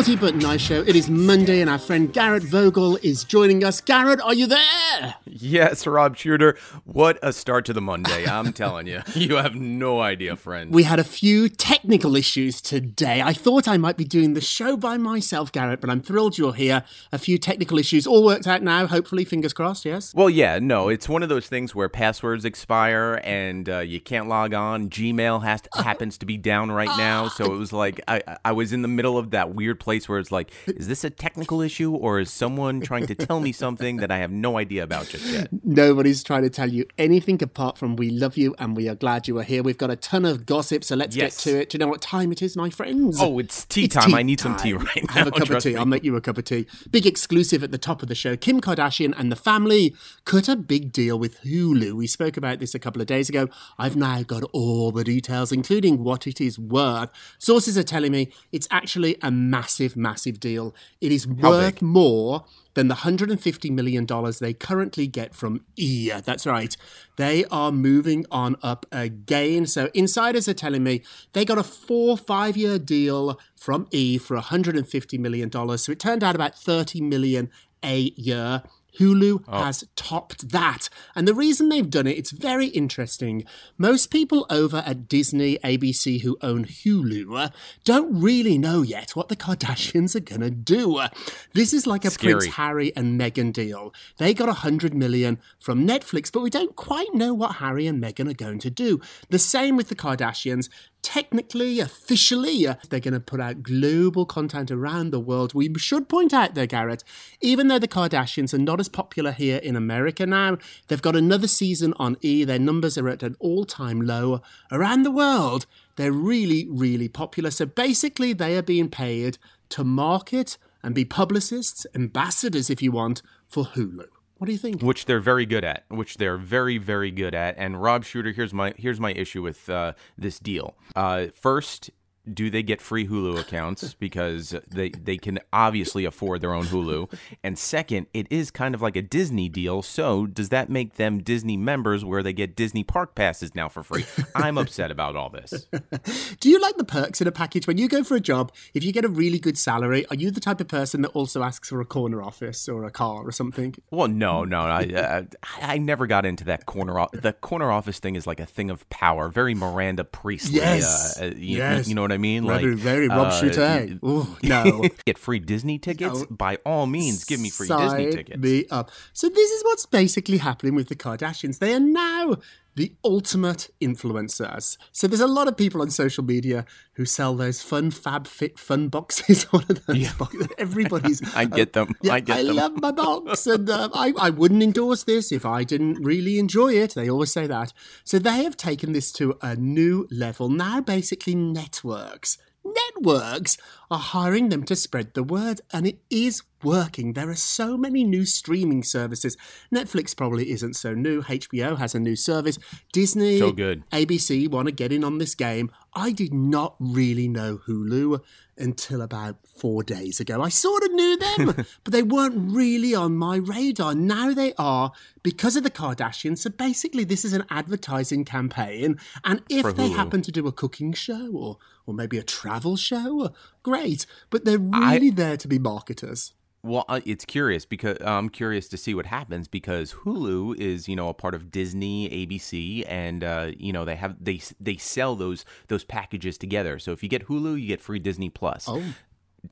Naughty But Nice Show. It is Monday, and our friend Garrett Vogel is joining us. Garrett, are you there? Yes, Rob Shooter. What a start to the Monday. I'm telling you. You have no idea, friend. We had a few technical issues today. I thought I might be doing the show by myself, Garrett, but I'm thrilled you're here. A few technical issues all worked out now, hopefully, fingers crossed, yes? Well, yeah, no, it's one of those things where passwords expire and uh, you can't log on. Gmail has happens to be down right now, so it was like I, I was in the middle of that weird place where it's like, is this a technical issue or is someone trying to tell me something that I have no idea about just yet? Nobody's trying to tell you anything apart from we love you and we are glad you are here. We've got a ton of gossip, so let's Yes. get to it. Do you know what time it is, my friends? Oh, it's tea It's time. I need some tea right now. Have a cup of tea. me. I'll make you a cup of tea. Big exclusive at the top of the show. Kim Kardashian and the family cut a big deal with Hulu. We spoke about this a couple of days ago. I've now got all the details, including what it is worth. Sources are telling me it's actually a massive, massive deal. It is How worth big? more than the $150 million they currently get from EA. That's right. They are moving on up again. So insiders are telling me they got a four, five year deal from E for $150 million. So it turned out about 30 million a year. Hulu has topped that. And the reason they've done it, it's very interesting. Most people over at Disney, ABC who own Hulu uh, don't really know yet what the Kardashians are going to do. This is like a Prince Harry and Meghan deal. They got 100 million from Netflix, but we don't quite know what Harry and Meghan are going to do. The same with the Kardashians. Technically, officially, uh, they're going to put out global content around the world. We should point out, though, Garrett, even though the Kardashians are not as popular here in America now, they've got another season on E. Their numbers are at an all time low. Around the world, they're really, really popular. So basically, they are being paid to market and be publicists, ambassadors, if you want, for Hulu. What do you think? which they're very good at, which they're very very good at. And Rob Shooter, here's my here's my issue with uh, this deal. Uh, first, do they get free Hulu accounts because they they can obviously afford their own Hulu? And second, it is kind of like a Disney deal. So does that make them Disney members where they get Disney park passes now for free? I'm upset about all this. Do you like the perks in a package when you go for a job? If you get a really good salary, are you the type of person that also asks for a corner office or a car or something? Well, no, no, I uh, I never got into that corner. office. the corner office thing is like a thing of power, very Miranda Priestly. Yes. uh, uh, you, Yes. you know what I mean? Very, very Rob uh. Ooh, no. get free Disney tickets. By all means, give me free Sign Disney tickets. me up. So this is what's basically happening with the Kardashians. They are now the ultimate influencers. So there's a lot of people on social media who sell those fun fab fit fun boxes. One of those boxes. Everybody's I get them. Yeah, I get them. love my box, and uh, I, I wouldn't endorse this if I didn't really enjoy it. They always say that. So they have taken this to a new level. Now, basically, networks. Networks are hiring them to spread the word, and it is working. There are so many new streaming services. Netflix probably isn't so new. HBO has a new service. Disney, So good. ABC want to get in on this game. I did not really know Hulu until about four days ago. I sort of knew them, but they weren't really on my radar. Now they are because of the Kardashians. So basically, this is an advertising campaign. And if they happen to do a cooking show or, or maybe a travel show, great. But they're I- really there to be marketers. Well, uh, it's curious because I'm curious to see what happens because Hulu is, you know, a part of Disney, ABC, and uh, you know they have they they sell those those packages together. So if you get Hulu, you get free Disney Plus. Oh.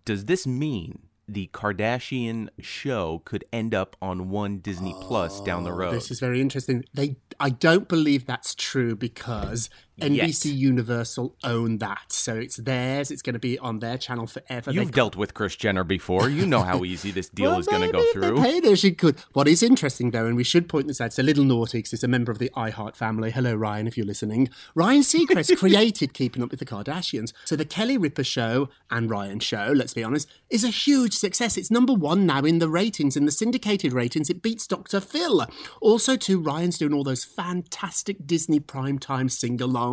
Does this mean the Kardashian show could end up on one Disney Plus down the road? Oh, This is very interesting. They, I don't believe that's true because NBC Yet. Universal own that, so it's theirs. It's going to be on their channel forever. You've They've dealt with Kris Jenner before. You know how easy this deal Well, is going to go through. Paid her, she could. What is interesting, though, and we should point this out, it's a little naughty because it's a member of the iHeart family. Hello, Ryan, if you're listening. Ryan Seacrest created Keeping Up with the Kardashians. So the Kelly Ripa show and Ryan show, let's be honest, is a huge success. It's number one now in the ratings, in the syndicated ratings. It beats Dr. Phil. Also, too, Ryan's doing all those fantastic Disney primetime sing-alongs.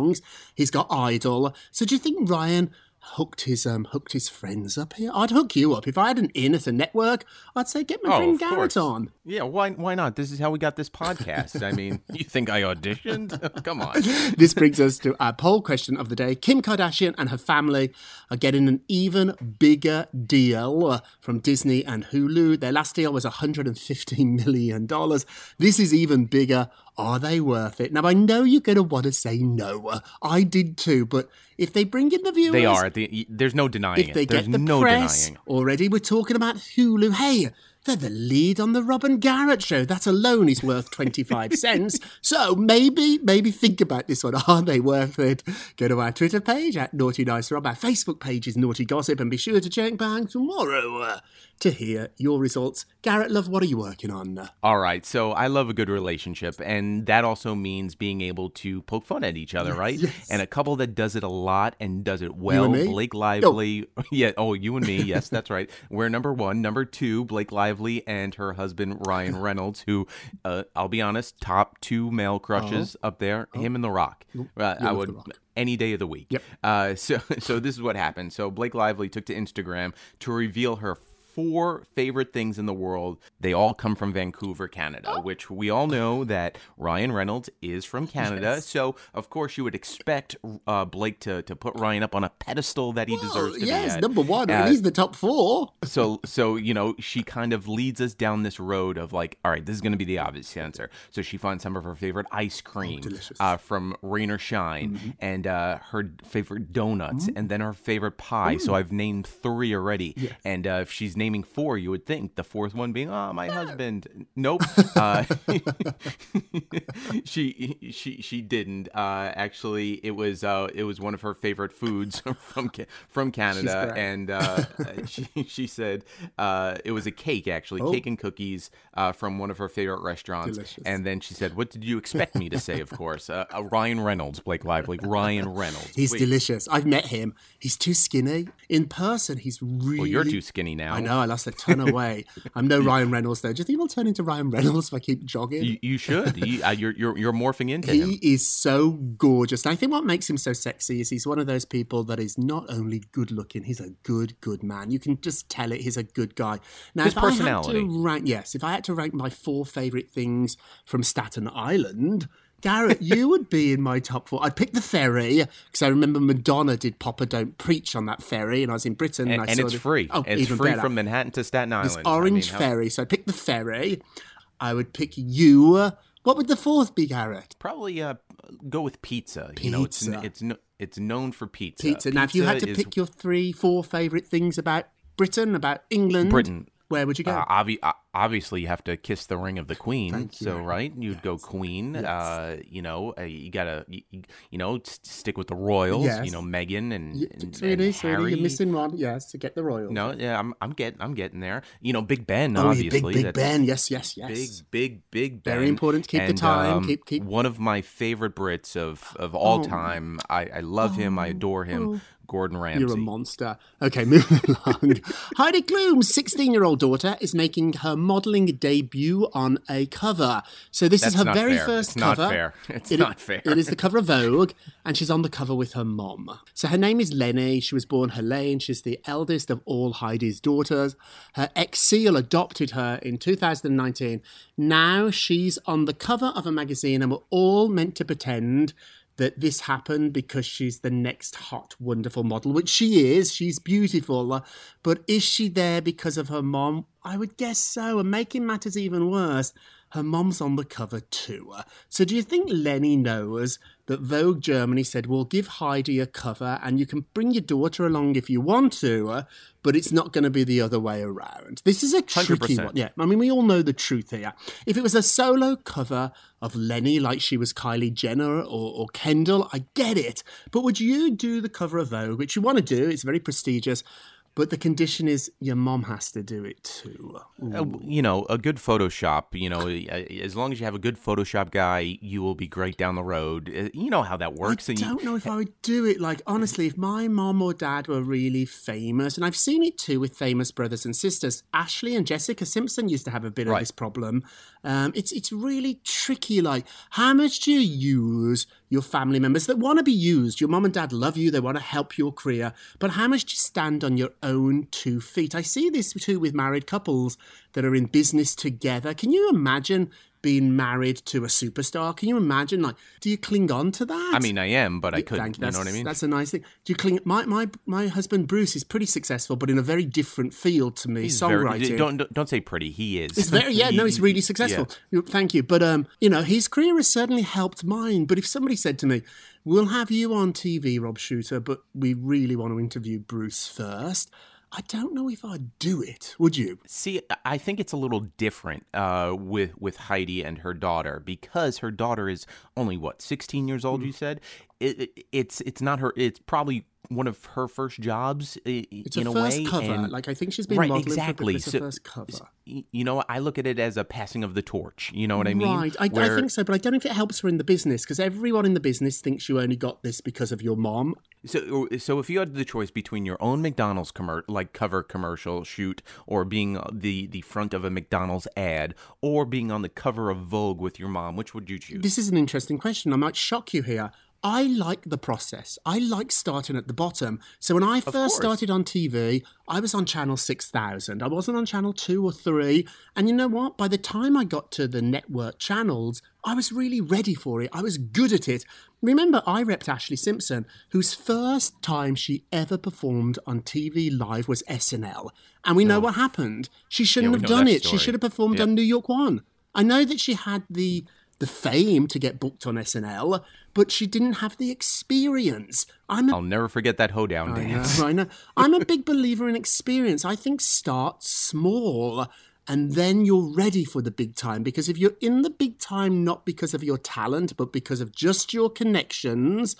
He's got Idol. So do you think Ryan hooked his um hooked his friends up here. I'd hook you up if I had an in at a network. I'd say get my Oh, friend Garrett course. on. Yeah, why why not? This is how we got this podcast. I mean, you think I auditioned? Come on. This brings us to our poll question of the day. Kim Kardashian and her family are getting an even bigger deal uh, from Disney and Hulu. Their last deal was $150 million. This is even bigger. Are they worth it? Now, I know you're going to want to say no. I did too, but if they bring in the viewers, They are. The, there's no denying if they it. There's get the no press denying. already, we're talking about Hulu. Hey, they're the lead on the Robin Garrett show. That alone is worth 25 cents. So maybe, maybe think about this one. Are they worth it? Go to our Twitter page at Naughty Nice Rob. Our Facebook page is Naughty Gossip. And be sure to check back tomorrow uh, to hear your results. Garrett, love, what are you working on? All right. So I love a good relationship, and that also means being able to poke fun at each other, right? Yes. And a couple that does it a lot and does it well. Blake Lively. Yeah. Oh, you and me. Yes, that's right. We're number one. Number two, Blake Lively and her husband Ryan Reynolds, who, uh, I'll be honest, top two male crushes up there. Him and The Rock. Uh, I would. Any day of the week. Yep. Uh, so, so this is what happened. So Blake Lively took to Instagram to reveal her four favorite things in the world. They all come from Vancouver, Canada, which we all know that Ryan Reynolds is from Canada. So, of course, you would expect uh, Blake to, to put Ryan up on a pedestal that he deserves to yes, be at. number one. Uh, he's the top four. so so you know she kind of leads us down this road of like all right this is going to be the obvious answer so she finds some of her favorite ice cream delicious. uh, from rain or shine and uh, her favorite donuts and then her favorite pie so i've named three already and uh, if she's naming four you would think the fourth one being oh my husband nope uh, she she she didn't uh, actually it was uh, it was one of her favorite foods from from Canada and uh, she she said uh, it was a cake actually, Oh. cake and cookies uh, from one of her favorite restaurants. Delicious. And then she said, "What did you expect me to say?" Of course, uh, uh, Ryan Reynolds, Blake Lively, Ryan Reynolds. He's Wait, delicious. I've met him. He's too skinny. In person, he's really. Well, you're too skinny now. I know. Know. I lost a ton of weight. I'm no Ryan Reynolds though. Do you think I'll turn into Ryan Reynolds if I keep jogging? You, you should. You, uh, you're, you're you're morphing into he him. He is so gorgeous. And I think what makes him so sexy is he's one of those people that is not only good looking, he's a good, good man. You can just tell it. He's a good guy. Now, His if I had to rank, yes, if I had to rank my four favorite things from Staten Island. Garrett, you would be in my top four. I'd pick the ferry because I remember Madonna did "Papa Don't Preach" on that ferry, and I was in Britain. And, I and saw it's the- free. Oh, it's free better. from Manhattan to Staten Island. This I orange mean, ferry. So I'd pick the ferry. I would pick you. What would the fourth be, Garrett? Probably uh, go with pizza. You know, it's it's it's known for pizza. Pizza. Now, if you had to is- pick your three, four favorite things about Britain, about England, Britain. Where would you go? Uh, obvi- uh, obviously, you have to kiss the ring of the queen. So, right, you'd go queen. Uh, you know, uh, you gotta, you, you- know, stick with the royals. Yes. You know, Meghan and, and, Sweetie, and sweetie, Harry. you're missing one. Yes, to get the royal. No, yeah, I'm, I'm getting, I'm getting there. You know, Big Ben, Oh, obviously. big, big that's Ben. Yes, yes, yes. Big, big, big Ben. Very important to keep the time, um, keep- keep- One of my favorite Brits of, of all Oh. time. I, I love him. I adore him. Gordon Ramsay. You're a monster. Okay, moving along. Heidi Klum's 16 year old daughter is making her modeling debut on a cover. So, this is her very fair. first It's not cover. fair. It's It- not fair. It is the cover of Vogue, and she's on the cover with her mom. So, her name is Leni. She was born Helene. She's the eldest of all Heidi's daughters. Her ex Seal adopted her in 2019. Now she's on the cover of a magazine, and we're all meant to pretend that this happened because she's the next hot, wonderful model, which she is. She's beautiful. uh, But is she there because of her mom? I would guess so. And making matters even worse, her mom's on the cover too. So do you think Leni knows that Vogue Germany said, we'll give Heidi a cover and you can bring your daughter along if you want to, but it's not going to be the other way around? This is a tricky 100%. one. Yeah, I mean, we all know the truth here. If it was a solo cover of Leni, like she was Kylie Jenner or, or Kendall, I get it. But would you do the cover of Vogue, which you want to do? It's very prestigious. But the condition is your mom has to do it too. Uh, you know, a good Photoshop. You know, as long as you have a good Photoshop guy, you will be great down the road. Uh, You know how that works. I and don't know if I would do it. Like, honestly, if my mom or dad were really famous, and I've seen it too with famous brothers and sisters, Ashlee and Jessica Simpson used to have a bit of this problem. Um, it's it's really tricky. Like, how much do you use your family members that want to be used? Your mom and dad love you; they want to help your career, but how much do you stand on your own two feet? I see this too with married couples that are in business together. Can you imagine? Being married to a superstar, can you imagine? Like, do you cling on to that? I mean, I am, but I couldn't. thank You know what I mean? That's a nice thing. Do you cling? My my my husband Bruce is pretty successful, but in a very different field to me. He's songwriting. don't don't- don't say pretty. He is. It's very yeah, no, he's really successful. Thank you. But um, you know, his career has certainly helped mine. But if somebody said to me, We'll have you on TV, Rob Shooter, but we really want to interview Bruce first, I don't know if I'd do it. Would you? See, I think it's a little different uh, with with Heidi and her daughter because her daughter is only what sixteen years old. You said it, it, it's it's not her. It's probably one of her first jobs It's in a first way. cover. and- Like I think she's been right, modeling exactly. for a it's So- first cover. you know, I look at it as a passing of the torch. You know what I mean? Right, I, I think so, but I don't know if it helps her in the business because everyone in the business thinks you only got this because of your mom. So, uh, so if you had the choice between your own McDonald's commer- like cover commercial shoot, or being uh, the the front of a McDonald's ad, or being on the cover of Vogue with your mom, which would you choose? This is an interesting question. I might shock you here. I like the process. I like starting at the bottom. So when I first started on TV, I was on channel 6000. I wasn't on channel 2 or 3. And you know what? By the time I got to the network channels, I was really ready for it. I was good at it. Remember, I repped Ashlee Simpson, whose first time she ever performed on TV live was SNL. And we know what happened. She shouldn't we have done it. She should have performed Yep. on New York One. I know that she had the the fame to get booked on SNL, but she didn't have the experience. I'm a I'll never forget that hoedown I dance. know, I know. I'm a big believer in experience. I think start small and then you're ready for the big time. Because if you're in the big time not because of your talent, but because of just your connections,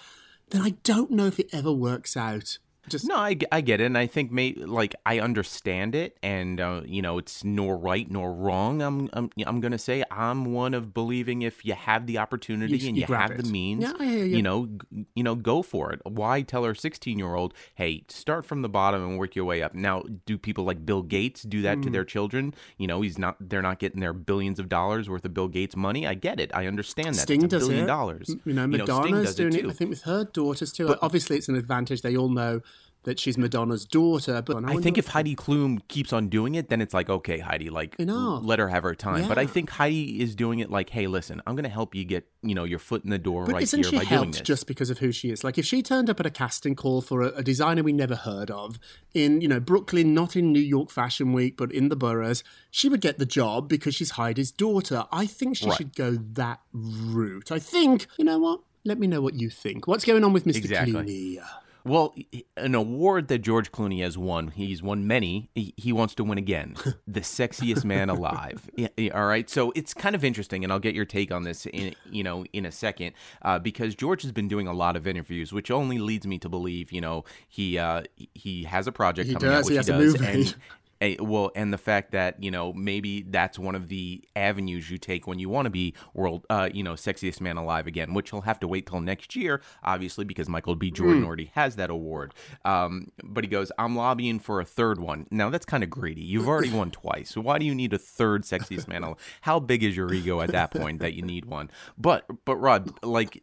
then I don't know if it ever works out. Just No, I get it, and I think may like I understand it, and uh, you know it's nor right nor wrong. I'm I'm I'm gonna say I'm one of believing if you have the opportunity You- and you you, have it. the means, Yeah, I hear you. you know, g- you know, go for it. Why tell our 16 year old, hey, start from the bottom and work your way up? Now, do people like Bill Gates do that to Mm. their children? You know, he's not they're not getting their billions of dollars worth of Bill Gates money. I get it. I understand that. Sting it's a does billion it. dollars. You know, Madonna's does doing it it. I think, with her daughters too. But, Obviously, it's an advantage. They all know that she's Madonna's daughter. But I think if Heidi Klum keeps on doing it, then it's like, okay, Heidi, like Enough. let her have her time. But I think Heidi is doing it like, hey, listen, I'm going to help you get, you know, your foot in the door But right isn't here she by doing helped this. just because of who she is? Like, if she turned up at a casting call for a, a designer we never heard of in, you know, Brooklyn, not in New York Fashion Week, but in the boroughs, she would get the job because she's Heidi's daughter. I think she Right. should go that route. I think, you know what? Let me know what you think. What's going on with Mr. Exactly. Clooney? Well, an award that George Clooney has won, he's won many. He, he wants to win again. the sexiest man alive. Yeah, all right. So it's kind of interesting, and I'll get your take on this in you know in a second, uh, because George has been doing a lot of interviews, which only leads me to believe you know he uh, he has a project He coming out, does, he has a does, movie. and a, well, and the fact that you know maybe that's one of the avenues you take when you want to be world, uh, you know, sexiest man alive again, which he'll have to wait till next year, obviously, because Michael B. Jordan Mm. already has that award. Um, but he goes, "I'm lobbying for a third one." Now that's kind of greedy. You've already won twice, so why do you need a third sexiest man alive? How big is your ego at that point that you need one? But but Rod, like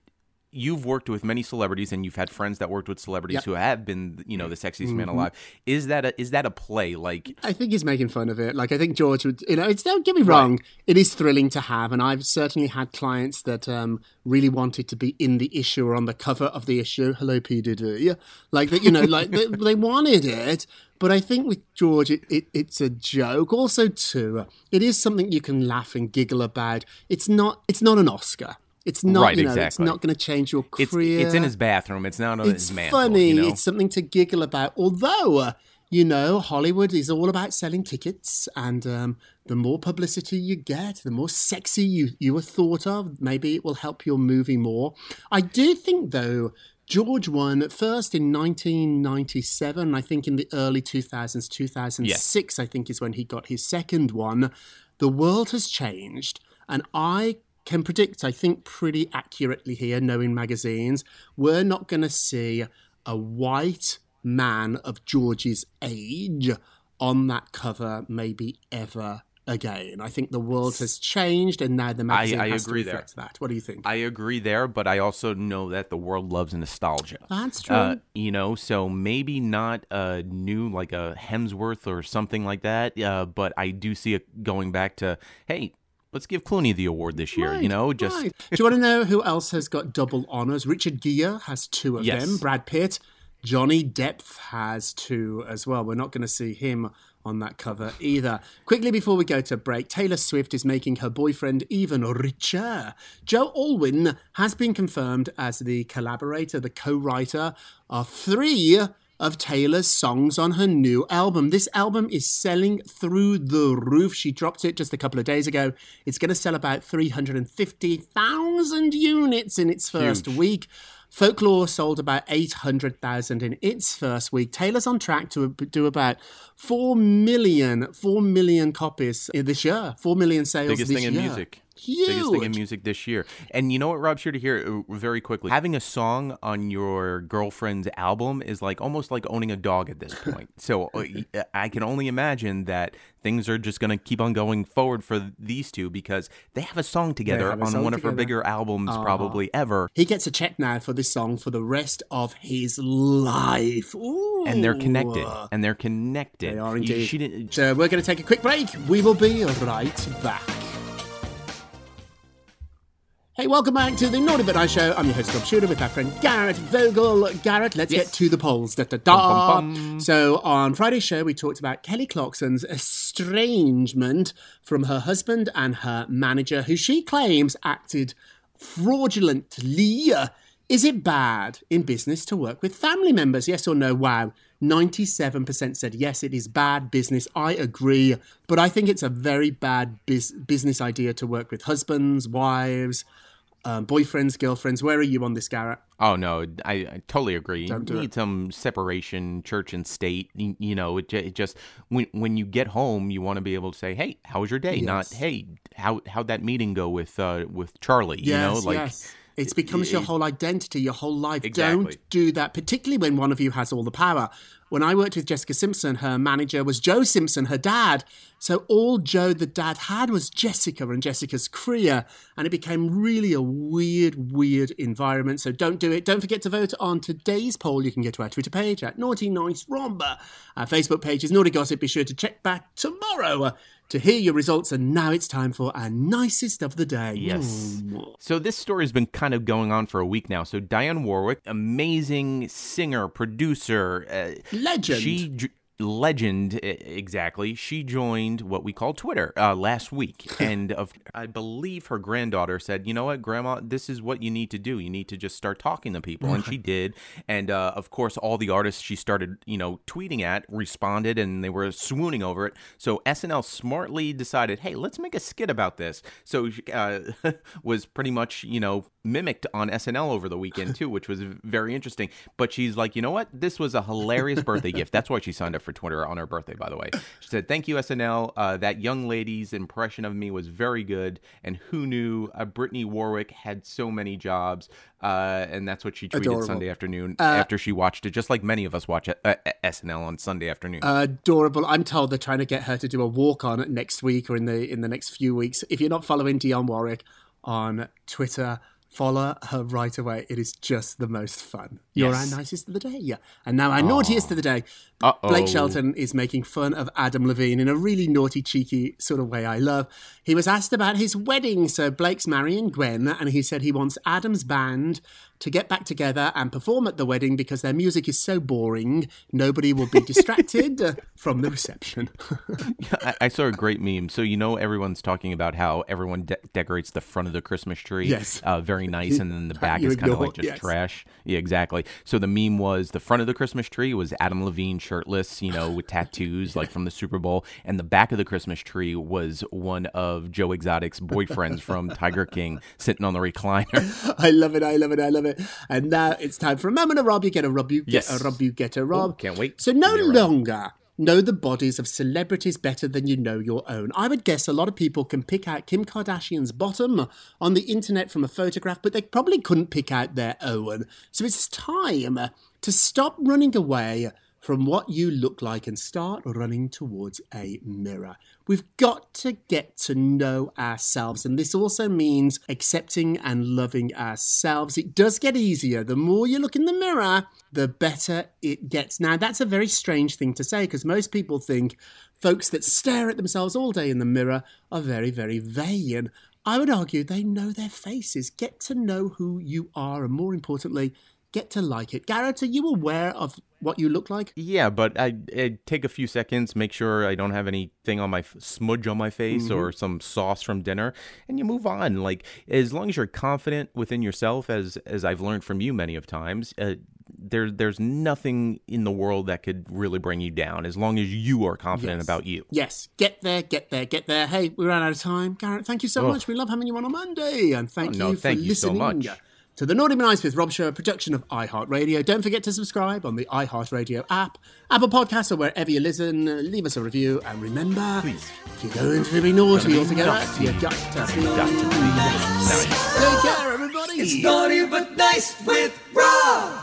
you've worked with many celebrities and you've had friends that worked with celebrities Yep. who have been you know the sexiest man Mhm. alive is that a is that a play like I think he's making fun of it. Like I think George would, you know, it's don't get me wrong, it is thrilling to have, and I've certainly had clients that um, really wanted to be in the issue or on the cover of the issue. Hello, P Diddy, like that, you know, like they, they wanted it. But I think with George, it, it, it's a joke. Also, too, it is something you can laugh and giggle about. It's not. It's not an Oscar. It's not. Right, you know, It's not going to change your career. it's in his bathroom it's not on It's his mantle It's funny. you know? It's something to giggle about. Although, uh, you know, Hollywood is all about selling tickets, and um, the more publicity you get, the more sexy you you are thought of. Maybe it will help your movie more. I do think, though. George won at first in 1997. I think in the early 2000s, 2006, I think is when he got his second one. The world has changed, and I can predict, I think, pretty accurately here, knowing magazines, we're not going to see a white man of George's age on that cover, maybe ever again. I think the world has changed, and now the magazine I has agree to there. reflect that. What do you think? I agree there, but I also know that the world loves nostalgia. That's true. Uh, you know, so maybe not a new like a Hemsworth or something like that. Uh, but I do see it going back to hey, let's give Clooney the award this year. you know, just Right. Do you want to know who else has got double honors? Richard Gere has two of Yes. them. Brad Pitt, Johnny Depp has two as well. We're not going to see him on that cover either. Quickly before we go to break, Taylor Swift is making her boyfriend even richer. Joe Alwyn has been confirmed as the collaborator, the co-writer of three of Taylor's songs on her new album. This album is selling through the roof. She dropped it just a couple of days ago. It's going to sell about 350,000 units in its first Huge. week. Folklore sold about 800,000 in its first week. Taylor's on track to do about 4 million, 4 million copies uh, this year. 4 million sales biggest this thing in music. Huge. Biggest thing in music this year. And you know what, Rob, here to hear uh, very quickly. Having a song on your girlfriend's album is like almost like owning a dog at this point. so I can only imagine that things are just going to keep on going forward for these two because they have a song together a on song one of her bigger albums Uh-huh. probably ever. He gets a check now for this song for the rest of his life. Ooh. And they're connected. And they're connected. They are indeed. she didn't- So we're going to take a quick break. We will be right back. Hey, welcome back to the Naughty But Nice Show. I'm your host, Rob Shooter, with our friend Garrett Vogel. Garrett, let's Yes. get to the polls. Da, da, da. Bum, bum, bum. So on Friday's show, we talked about Kelly Clarkson's estrangement from her husband and her manager, who she claims acted fraudulently. Is it bad in business to work with family members? Yes or no? Wow. 97% said yes, it is bad business. I agree. But I think it's a very bad bus- business idea to work with husbands, wives, um, boyfriends, girlfriends. Where are you on this, Garrett? Oh no, I, I totally agree. Don't do you need it. some separation, church and state. You, you know, it, it just when when you get home, you want to be able to say, "Hey, how was your day?" Not, "Hey, how how'd that meeting go with uh, with Charlie?" you know, like yes. It becomes your whole identity, your whole life. Exactly. Don't do that, particularly when one of you has all the power. When I worked with Jessica Simpson, her manager was Joe Simpson, her dad. So all Joe, the dad, had was Jessica and Jessica's career. And it became really a weird, weird environment. So don't do it. Don't forget to vote on today's poll. You can get to our Twitter page at Naughty Nice Romba. Our Facebook page is Naughty Gossip. Be sure to check back tomorrow to hear your results. And now it's time for our nicest of the day. Yes. So this story has been kind of going on for a week now. So Dionne Warwick, amazing singer, producer, uh, Legend. She legend exactly. She joined what we call Twitter uh, last week, and of I believe her granddaughter said, "You know what, Grandma, this is what you need to do. You need to just start talking to people," and she did. And uh, of course, all the artists she started, you know, tweeting at responded, and they were swooning over it. So SNL smartly decided, "Hey, let's make a skit about this." So uh, was pretty much, you know, mimicked on SNL over the weekend too, which was very interesting. But she's like, you know what? This was a hilarious birthday gift. That's why she signed up for Twitter on her birthday, by the way. She said, "Thank you, SNL. Uh, that young lady's impression of me was very good. And who knew uh, Brittany Warwick had so many jobs?" Uh, and that's what she tweeted Adorable. Sunday afternoon Uh, after she watched it, just like many of us watch uh, uh, SNL on Sunday afternoon. adorable. I'm told they're trying to get her to do a walk on next week or in the in the next few weeks. If you're not following Dionne Warwick on Twitter, follow her right away. It is just the most fun. You're our nicest of the day, yeah. And now our naughtiest of the day. Uh-oh. Blake Shelton is making fun of Adam Levine in a really naughty, cheeky sort of way I love. He was asked about his wedding. So Blake's marrying Gwen, and he said he wants Adam's band to get back together and perform at the wedding because their music is so boring, nobody will be distracted uh, from the reception. I, I saw a great meme. So you know everyone's talking about how everyone de- decorates the front of the Christmas tree, Yes. uh, very nice, and then the back You is kind of like just yes. trash. Yeah, exactly. So the meme was the front of the Christmas tree was Adam Levine shirtless, you know, with tattoos like from the Super Bowl, and the back of the Christmas tree was one of Joe Exotic's boyfriends from Tiger King sitting on the recliner. I love it, I love it, I love it. And now it's time for a moment of Rob. You get a Rob, you get Yes. a Rob, you get a Rob. Ooh, can't wait. So no longer know the bodies of celebrities better than you know your own. I would guess a lot of people can pick out Kim Kardashian's bottom on the internet from a photograph, but they probably couldn't pick out their own. So it's time to stop running away from what you look like and start running towards a mirror. We've got to get to know ourselves, and this also means accepting and loving ourselves. It does get easier. The more you look in the mirror, the better it gets. Now, that's a very strange thing to say because most people think folks that stare at themselves all day in the mirror are very, very vain. I would argue they know their faces. Get to know who you are, and more importantly, get to like it. Garrett, are you aware of what you look like? Yeah, but I, I take a few seconds, make sure I don't have anything on my f- smudge on my face or some sauce from dinner, and you move on. Like as long as you're confident within yourself, as as I've learned from you many of times, uh, there there's nothing in the world that could really bring you down as long as you are confident Yes. about you. Yes, get there, get there, get there. Hey, we ran out of time. Garrett, thank you so Oh. much. We love having you on a Monday. And thank Oh, no, you for thank you so listening much. To the Naughty But Nice with Rob Show, a production of iHeartRadio. Don't forget to subscribe on the iHeartRadio app, Apple Podcasts, or wherever you listen. Leave us a review. And remember, Please. if you're going to be naughty altogether, you got to be, Got to be nice. Take care, everybody. It's naughty but nice with Rob.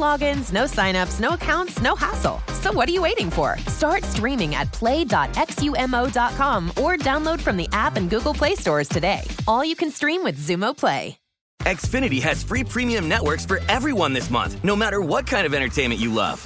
logins, no signups, no accounts, no hassle. So what are you waiting for? Start streaming at play.xumo.com or download from the app and Google Play stores today. All you can stream with Xumo Play. Xfinity has free premium networks for everyone this month, no matter what kind of entertainment you love.